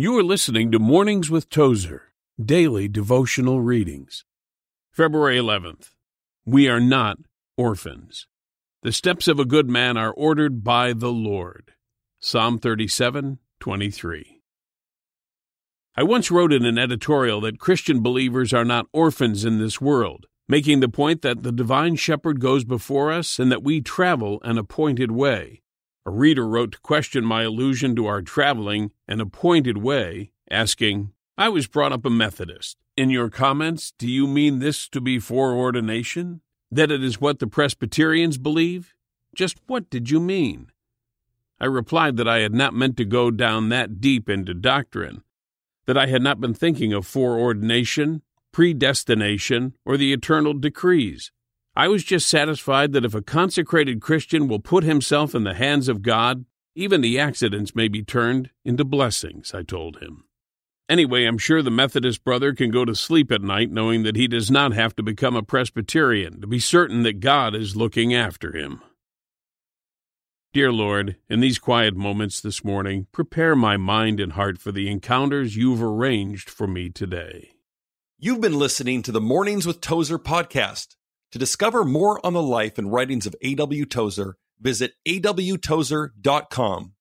You are listening to Mornings with Tozer, daily devotional readings. February 11th. We are not orphans. The steps of a good man are ordered by the Lord. Psalm 37, 23. I once wrote in an editorial that Christian believers are not orphans in this world, making the point that the divine shepherd goes before us and that we travel an appointed way. A reader wrote to question my allusion to our traveling an appointed way, asking, I was brought up a Methodist. In your comments, do you mean this to be foreordination? That it is what the Presbyterians believe? Just what did you mean? I replied that I had not meant to go down that deep into doctrine, that I had not been thinking of foreordination, predestination, or the eternal decrees. I was just satisfied that if a consecrated Christian will put himself in the hands of God, even the accidents may be turned into blessings, I told him. Anyway, I'm sure the Methodist brother can go to sleep at night knowing that he does not have to become a Presbyterian to be certain that God is looking after him. Dear Lord, in these quiet moments this morning, prepare my mind and heart for the encounters you've arranged for me today. You've been listening to the Mornings with Tozer podcast. To discover more on the life and writings of A.W. Tozer, visit awtozer.com.